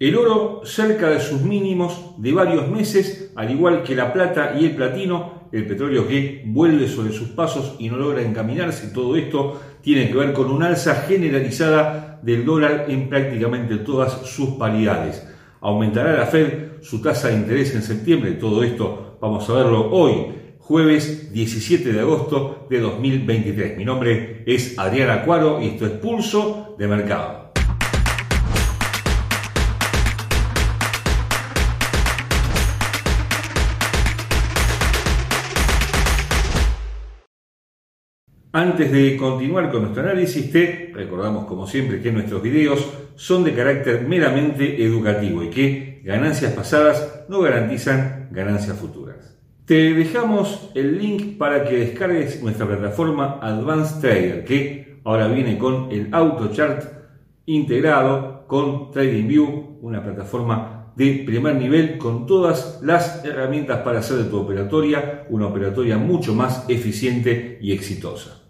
El oro cerca de sus mínimos de varios meses, al igual que la plata y el platino, el petróleo que vuelve sobre sus pasos y no logra encaminarse. Todo esto tiene que ver con una alza generalizada del dólar en prácticamente todas sus paridades. ¿Aumentará la Fed su tasa de interés en septiembre? Todo esto vamos a verlo hoy, jueves 17 de agosto de 2023. Mi nombre es Adrián Acuaro y esto es Pulso de Mercado. Antes de continuar con nuestro análisis, te recordamos como siempre que nuestros videos son de carácter meramente educativo y que ganancias pasadas no garantizan ganancias futuras. Te dejamos el link para que descargues nuestra plataforma Advanced Trader, que ahora viene con el AutoChart integrado con TradingView, una plataforma de primer nivel con todas las herramientas para hacer de tu operatoria una operatoria mucho más eficiente y exitosa.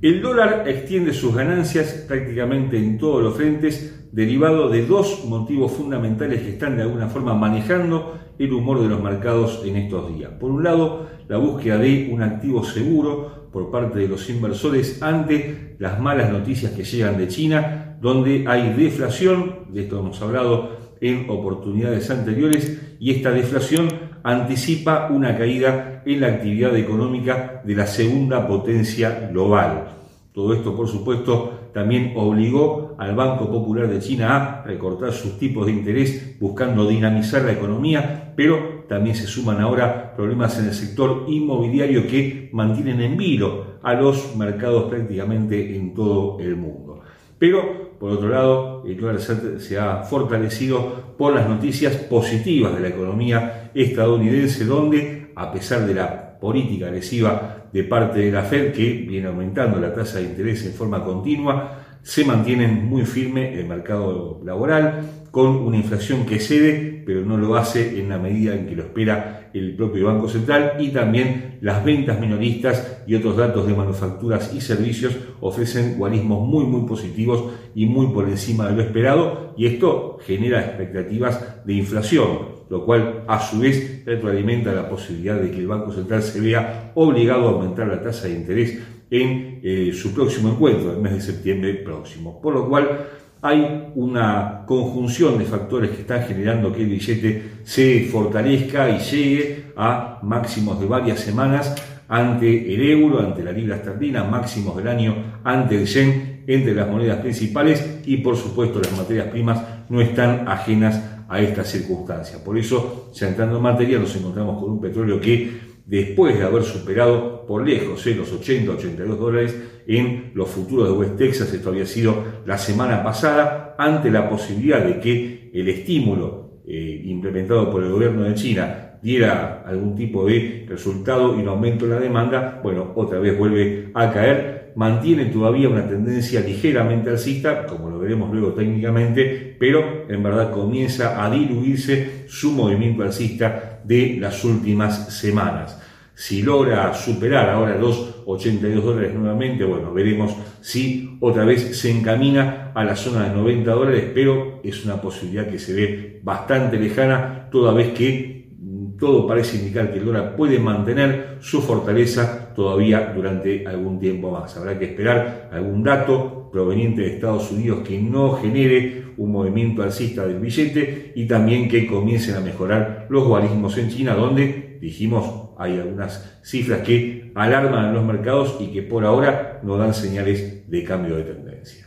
El dólar extiende sus ganancias prácticamente en todos los frentes, derivado de dos motivos fundamentales que están de alguna forma manejando el humor de los mercados en estos días. Por un lado, la búsqueda de un activo seguro por parte de los inversores ante las malas noticias que llegan de China, donde hay deflación, de esto hemos hablado en oportunidades anteriores, y esta deflación anticipa una caída en la actividad económica de la segunda potencia global. Todo esto, por supuesto, también obligó al Banco Popular de China a recortar sus tipos de interés buscando dinamizar la economía, pero también se suman ahora problemas en el sector inmobiliario que mantienen en vilo a los mercados prácticamente en todo el mundo. Pero, por otro lado, el dólar se ha fortalecido por las noticias positivas de la economía estadounidense, donde, a pesar de la política agresiva de parte de la Fed, que viene aumentando la tasa de interés en forma continua, se mantiene muy firme el mercado laboral, con una inflación que cede, pero no lo hace en la medida en que lo espera el propio Banco Central y también las ventas minoristas y otros datos de manufacturas y servicios ofrecen guarismos muy muy positivos y muy por encima de lo esperado y esto genera expectativas de inflación, lo cual a su vez retroalimenta la posibilidad de que el Banco Central se vea obligado a aumentar la tasa de interés en eh, su próximo encuentro, el mes de septiembre próximo. Por lo cual, hay una conjunción de factores que están generando que el billete se fortalezca y llegue a máximos de varias semanas ante el euro, ante la libra esterlina, máximos del año ante el yen, entre las monedas principales y por supuesto las materias primas no están ajenas a esta circunstancia. Por eso, ya entrando en materia, nos encontramos con un petróleo que después de haber superado por lejos eh, los 80, 82 dólares en los futuros de West Texas, esto había sido la semana pasada, ante la posibilidad de que el estímulo eh, implementado por el gobierno de China diera algún tipo de resultado y un aumento en la demanda, bueno, otra vez vuelve a caer, mantiene todavía una tendencia ligeramente alcista, como lo veremos luego técnicamente, pero en verdad comienza a diluirse su movimiento alcista de las últimas semanas. Si logra superar ahora los 82 dólares nuevamente, bueno, veremos si otra vez se encamina a la zona de 90 dólares, pero es una posibilidad que se ve bastante lejana, toda vez que mm, todo parece indicar que el dólar puede mantener su fortaleza todavía durante algún tiempo más. Habrá que esperar algún dato proveniente de Estados Unidos que no genere un movimiento alcista del billete y también que comiencen a mejorar los guarismos en China, donde dijimos hay algunas cifras que alarman a los mercados y que por ahora no dan señales de cambio de tendencia.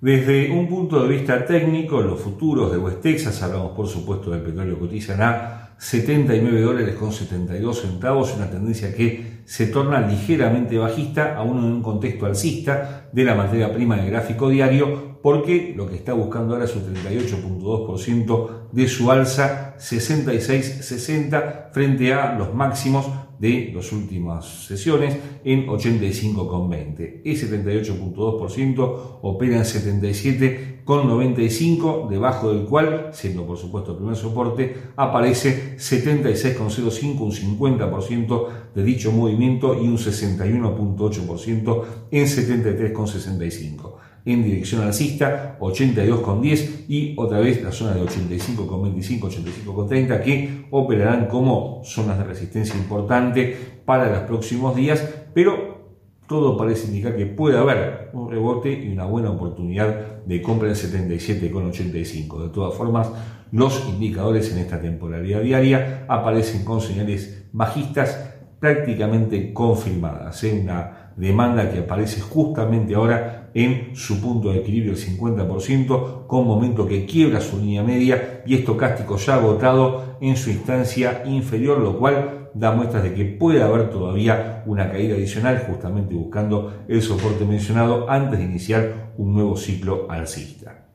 Desde un punto de vista técnico, los futuros de West Texas, hablamos por supuesto del petróleo cotizan a 79 dólares con 72 centavos, una tendencia que se torna ligeramente bajista, aún en un contexto alcista de la materia prima del gráfico diario, porque lo que está buscando ahora es un 38.2% de su alza 66.60 frente a los máximos de las últimas sesiones en 85,20. Ese 38.2% opera en 77,95, debajo del cual, siendo por supuesto el primer soporte, aparece 76,05, un 50% de dicho movimiento y un 61.8% en 73,65. En dirección alcista, 82,10 y otra vez la zona de 85,25, 85,30 que operarán como zonas de resistencia importante para los próximos días, pero todo parece indicar que puede haber un rebote y una buena oportunidad de compra en 77,85. De todas formas, los indicadores en esta temporalidad diaria aparecen con señales bajistas prácticamente confirmadas. ¿eh? Una demanda que aparece justamente ahora en su punto de equilibrio del 50%, con momento que quiebra su línea media y estocástico ya agotado en su instancia inferior, lo cual da muestras de que puede haber todavía una caída adicional, justamente buscando el soporte mencionado antes de iniciar un nuevo ciclo alcista.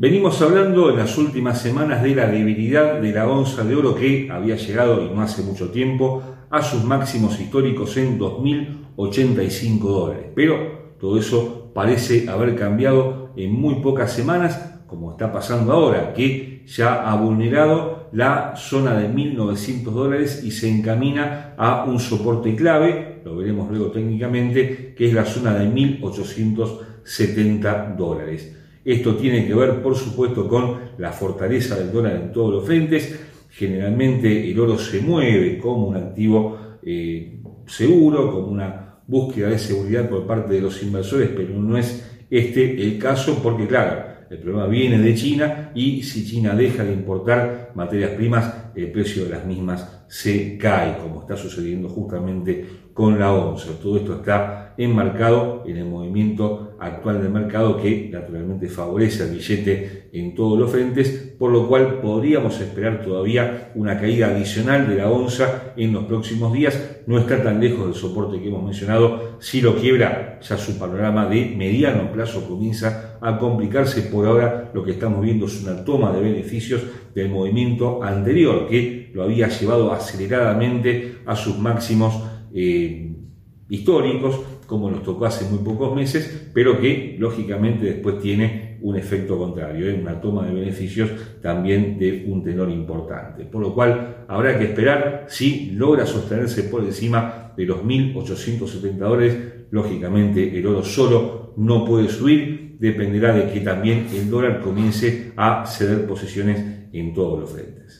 Venimos hablando en las últimas semanas de la debilidad de la onza de oro que había llegado, y no hace mucho tiempo, a sus máximos históricos en 2.085 dólares. Pero todo eso parece haber cambiado en muy pocas semanas, como está pasando ahora, que ya ha vulnerado la zona de 1.900 dólares y se encamina a un soporte clave, lo veremos luego técnicamente, que es la zona de 1.870 dólares. Esto tiene que ver, por supuesto, con la fortaleza del dólar en todos los frentes. Generalmente el oro se mueve como un activo eh, seguro, como una búsqueda de seguridad por parte de los inversores, pero no es este el caso porque, claro, el problema viene de China y si China deja de importar materias primas, el precio de las mismas se cae, como está sucediendo justamente con la onza. Todo esto está enmarcado en el movimiento actual del mercado que naturalmente favorece al billete en todos los frentes, por lo cual podríamos esperar todavía una caída adicional de la onza en los próximos días. No está tan lejos del soporte que hemos mencionado. Si lo quiebra, ya su panorama de mediano plazo comienza a complicarse. Por ahora lo que estamos viendo es una toma de beneficios del movimiento anterior que lo había llevado aceleradamente a sus máximos eh, históricos, como nos tocó hace muy pocos meses, pero que lógicamente después tiene un efecto contrario, ¿eh? una toma de beneficios también de un tenor importante. Por lo cual habrá que esperar si logra sostenerse por encima de los 1.870 dólares. Lógicamente el oro solo no puede subir, dependerá de que también el dólar comience a ceder posiciones en todos los frentes.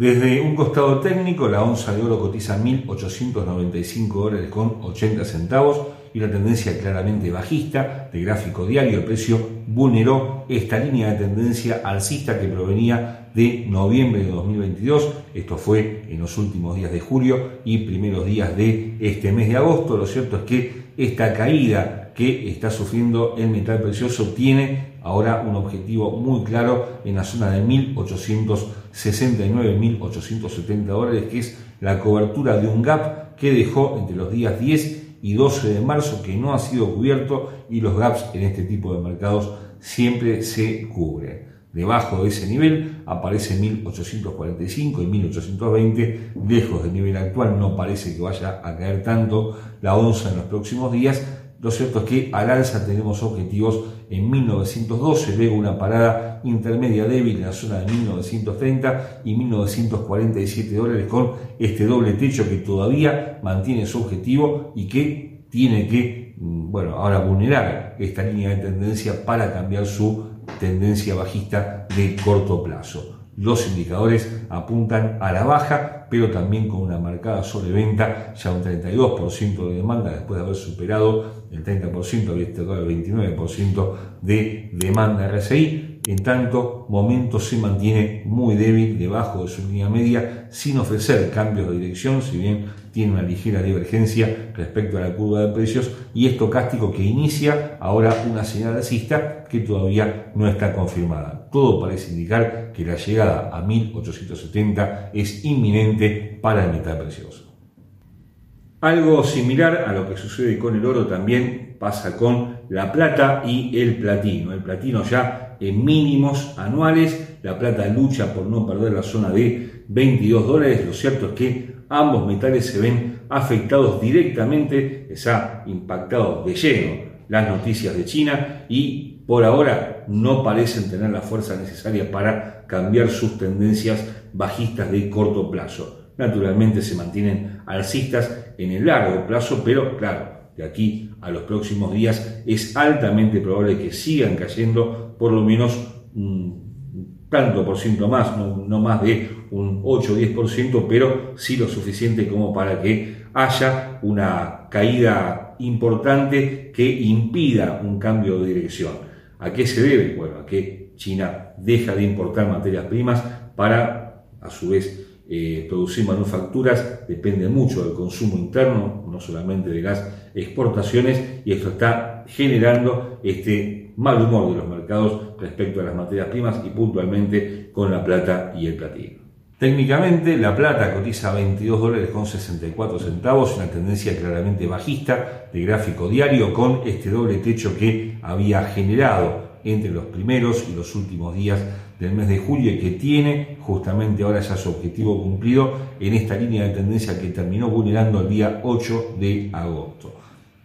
Desde un costado técnico, la onza de oro cotiza 1.895 dólares con 80 centavos y la tendencia claramente bajista de gráfico diario. El precio vulneró esta línea de tendencia alcista que provenía de noviembre de 2022. Esto fue en los últimos días de julio y primeros días de este mes de agosto. Lo cierto es que esta caída que está sufriendo el metal precioso tiene ahora un objetivo muy claro en la zona de 1.869.870 dólares, que es la cobertura de un gap que dejó entre los días 10 y 12 de marzo, que no ha sido cubierto y los gaps en este tipo de mercados siempre se cubren. Debajo de ese nivel aparece 1845 y 1820, lejos del nivel actual, no parece que vaya a caer tanto la onza en los próximos días, lo cierto es que al alza tenemos objetivos en 1912, luego una parada intermedia débil en la zona de 1930 y 1947 dólares con este doble techo que todavía mantiene su objetivo y que tiene que, mm, bueno, ahora vulnerar esta línea de tendencia para cambiar su tendencia bajista de corto plazo. Los indicadores apuntan a la baja, pero también con una marcada sobreventa, ya un 32% de demanda después de haber superado el 30%, había tocado el 29% de demanda RSI. En tanto, momento se mantiene muy débil debajo de su línea media sin ofrecer cambios de dirección, si bien tiene una ligera divergencia respecto a la curva de precios y estocástico que inicia ahora una señal alcista que todavía no está confirmada. Todo parece indicar que la llegada a 1870 es inminente para el metal precioso. Algo similar a lo que sucede con el oro también pasa con la plata y el platino. El platino ya en mínimos anuales, la plata lucha por no perder la zona de 22 dólares. Lo cierto es que ambos metales se ven afectados directamente, les ha impactado de lleno las noticias de China y por ahora no parecen tener la fuerza necesaria para cambiar sus tendencias bajistas de corto plazo. Naturalmente se mantienen alcistas en el largo plazo, pero claro, de aquí a los próximos días, es altamente probable que sigan cayendo por lo menos un tanto por ciento más, no, más de un 8 o 10%, pero sí lo suficiente como para que haya una caída importante que impida un cambio de dirección. ¿A qué se debe? Bueno, a que China deja de importar materias primas para, a su vez, eh, producir manufacturas, depende mucho del consumo interno, no solamente de las exportaciones, y esto está generando este mal humor de los mercados respecto a las materias primas y puntualmente con la plata y el platino. Técnicamente, la plata cotiza 22 dólares con 64 centavos, una tendencia claramente bajista de gráfico diario con este doble techo que había generado entre los primeros y los últimos días del mes de julio y que tiene justamente ahora ya su objetivo cumplido en esta línea de tendencia que terminó vulnerando el día 8 de agosto.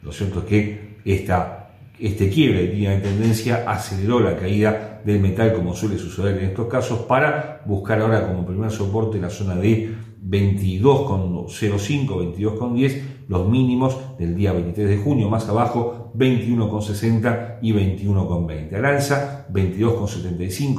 Lo cierto es que esta, este quiebre línea de tendencia aceleró la caída del metal como suele suceder en estos casos para buscar ahora como primer soporte la zona de 22,05, 22,10 los mínimos del día 23 de junio, más abajo 21,60 y 21,20. Al alza 22,75,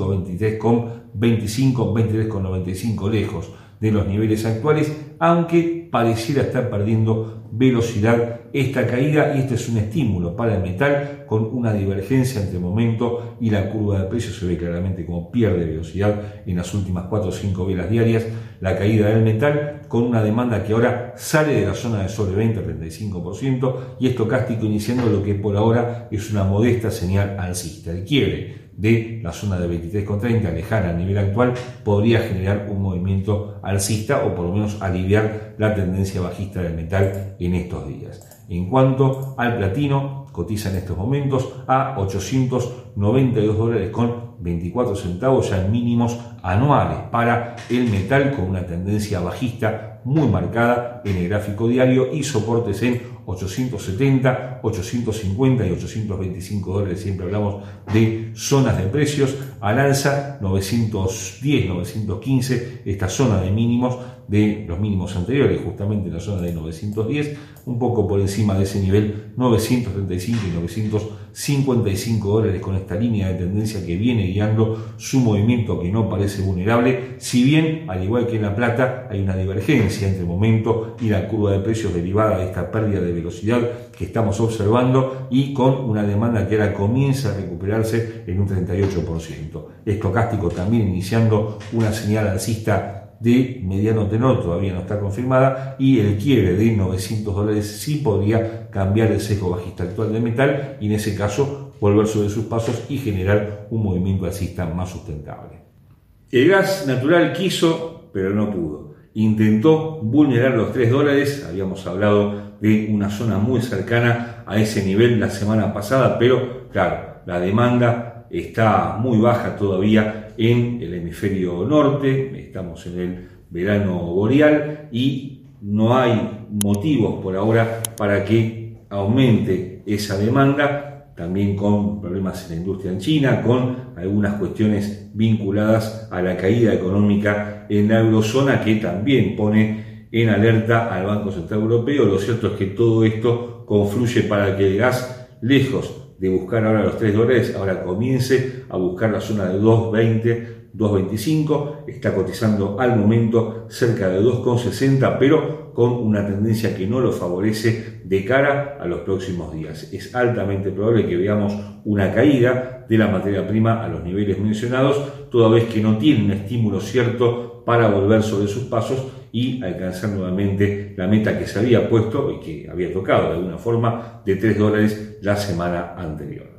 23,25, 23,95 lejos de los niveles actuales, aunque pareciera estar perdiendo velocidad esta caída y este es un estímulo para el metal con una divergencia entre momento y la curva de precios se ve claramente como pierde velocidad en las últimas 4 o 5 velas diarias la caída del metal con una demanda que ahora sale de la zona de sobre 20 35% y estocástico iniciando lo que por ahora es una modesta señal alcista. El quiebre de la zona de 23,30 lejana al nivel actual podría generar un movimiento alcista o por lo menos aliviar la tendencia bajista del metal en estos días. En cuanto al platino, cotiza en estos momentos a 892 dólares con 24 centavos ya en mínimos anuales para el metal con una tendencia bajista muy marcada en el gráfico diario y soportes en 870, 850 y 825 dólares. Siempre hablamos de zonas de precios al alza 910, 915, esta zona de mínimos de los mínimos anteriores, justamente en la zona de 910, un poco por encima de ese nivel 935 y 955 dólares con esta línea de tendencia que viene guiando su movimiento que no parece vulnerable, si bien, al igual que en la plata, hay una divergencia entre momento y la curva de precios derivada de esta pérdida de velocidad que estamos observando y con una demanda que ahora comienza a recuperarse en un 38%. Estocástico también iniciando una señal alcista de mediano tenor todavía no está confirmada y el quiebre de 900 dólares sí podría cambiar el sesgo bajista actual de metal y en ese caso volver sobre sus pasos y generar un movimiento alcista más sustentable. El gas natural quiso, pero no pudo. Intentó vulnerar los 3 dólares, habíamos hablado de una zona muy cercana a ese nivel la semana pasada, pero claro, la demanda está muy baja todavía en el hemisferio norte, estamos en el verano boreal y no hay motivos por ahora para que aumente esa demanda, también con problemas en la industria en China, con algunas cuestiones vinculadas a la caída económica en la eurozona que también pone en alerta al Banco Central Europeo. Lo cierto es que todo esto confluye para que el gas, lejos de buscar ahora los 3 dólares, ahora comience a buscar la zona de 2.20, 2.25, está cotizando al momento cerca de 2.60, pero con una tendencia que no lo favorece de cara a los próximos días. Es altamente probable que veamos una caída de la materia prima a los niveles mencionados, toda vez que no tiene un estímulo cierto para volver sobre sus pasos y alcanzar nuevamente la meta que se había puesto y que había tocado de alguna forma de 3 dólares la semana anterior.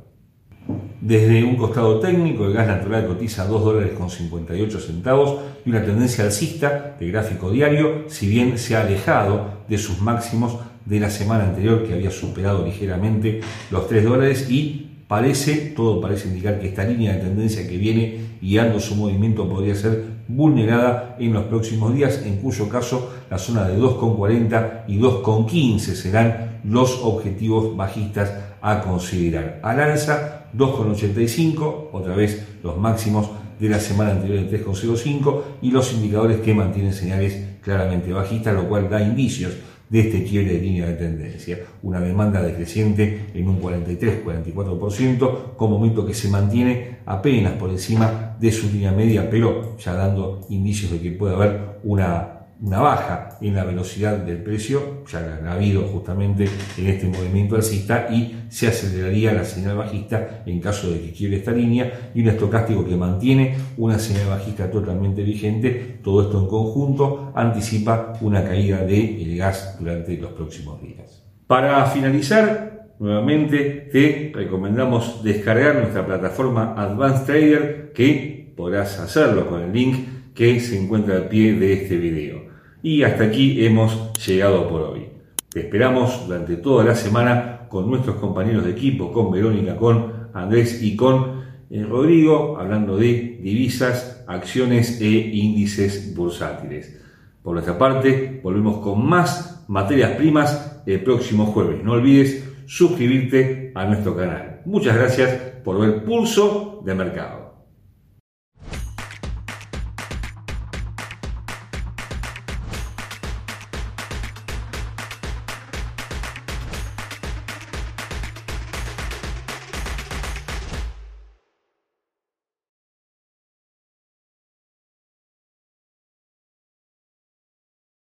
Desde un costado técnico, el gas natural cotiza 2 dólares con 58 centavos y una tendencia alcista de gráfico diario, si bien se ha alejado de sus máximos de la semana anterior que había superado ligeramente los 3 dólares y parece, todo parece indicar que esta línea de tendencia que viene guiando su movimiento podría ser vulnerada en los próximos días, en cuyo caso la zona de 2,40 y 2,15 serán los objetivos bajistas a considerar. Al alza 2,85, otra vez los máximos de la semana anterior de 3,05 y los indicadores que mantienen señales claramente bajistas, lo cual da indicios de este quiebre de línea de tendencia. Una demanda decreciente en un 43-44%, con momento que se mantiene apenas por encima de su línea media, pero ya dando indicios de que puede haber una una baja en la velocidad del precio, ya ha habido justamente en este movimiento alcista y se aceleraría la señal bajista en caso de que quiebre esta línea y un estocástico que mantiene una señal bajista totalmente vigente, todo esto en conjunto anticipa una caída del gas durante los próximos días. Para finalizar, nuevamente te recomendamos descargar nuestra plataforma Advanced Trader que podrás hacerlo con el link que se encuentra al pie de este video. Y hasta aquí hemos llegado por hoy. Te esperamos durante toda la semana con nuestros compañeros de equipo, con Verónica, con Andrés y con eh, Rodrigo, hablando de divisas, acciones e índices bursátiles. Por nuestra parte, volvemos con más materias primas el próximo jueves. No olvides suscribirte a nuestro canal. Muchas gracias por ver Pulso de Mercado.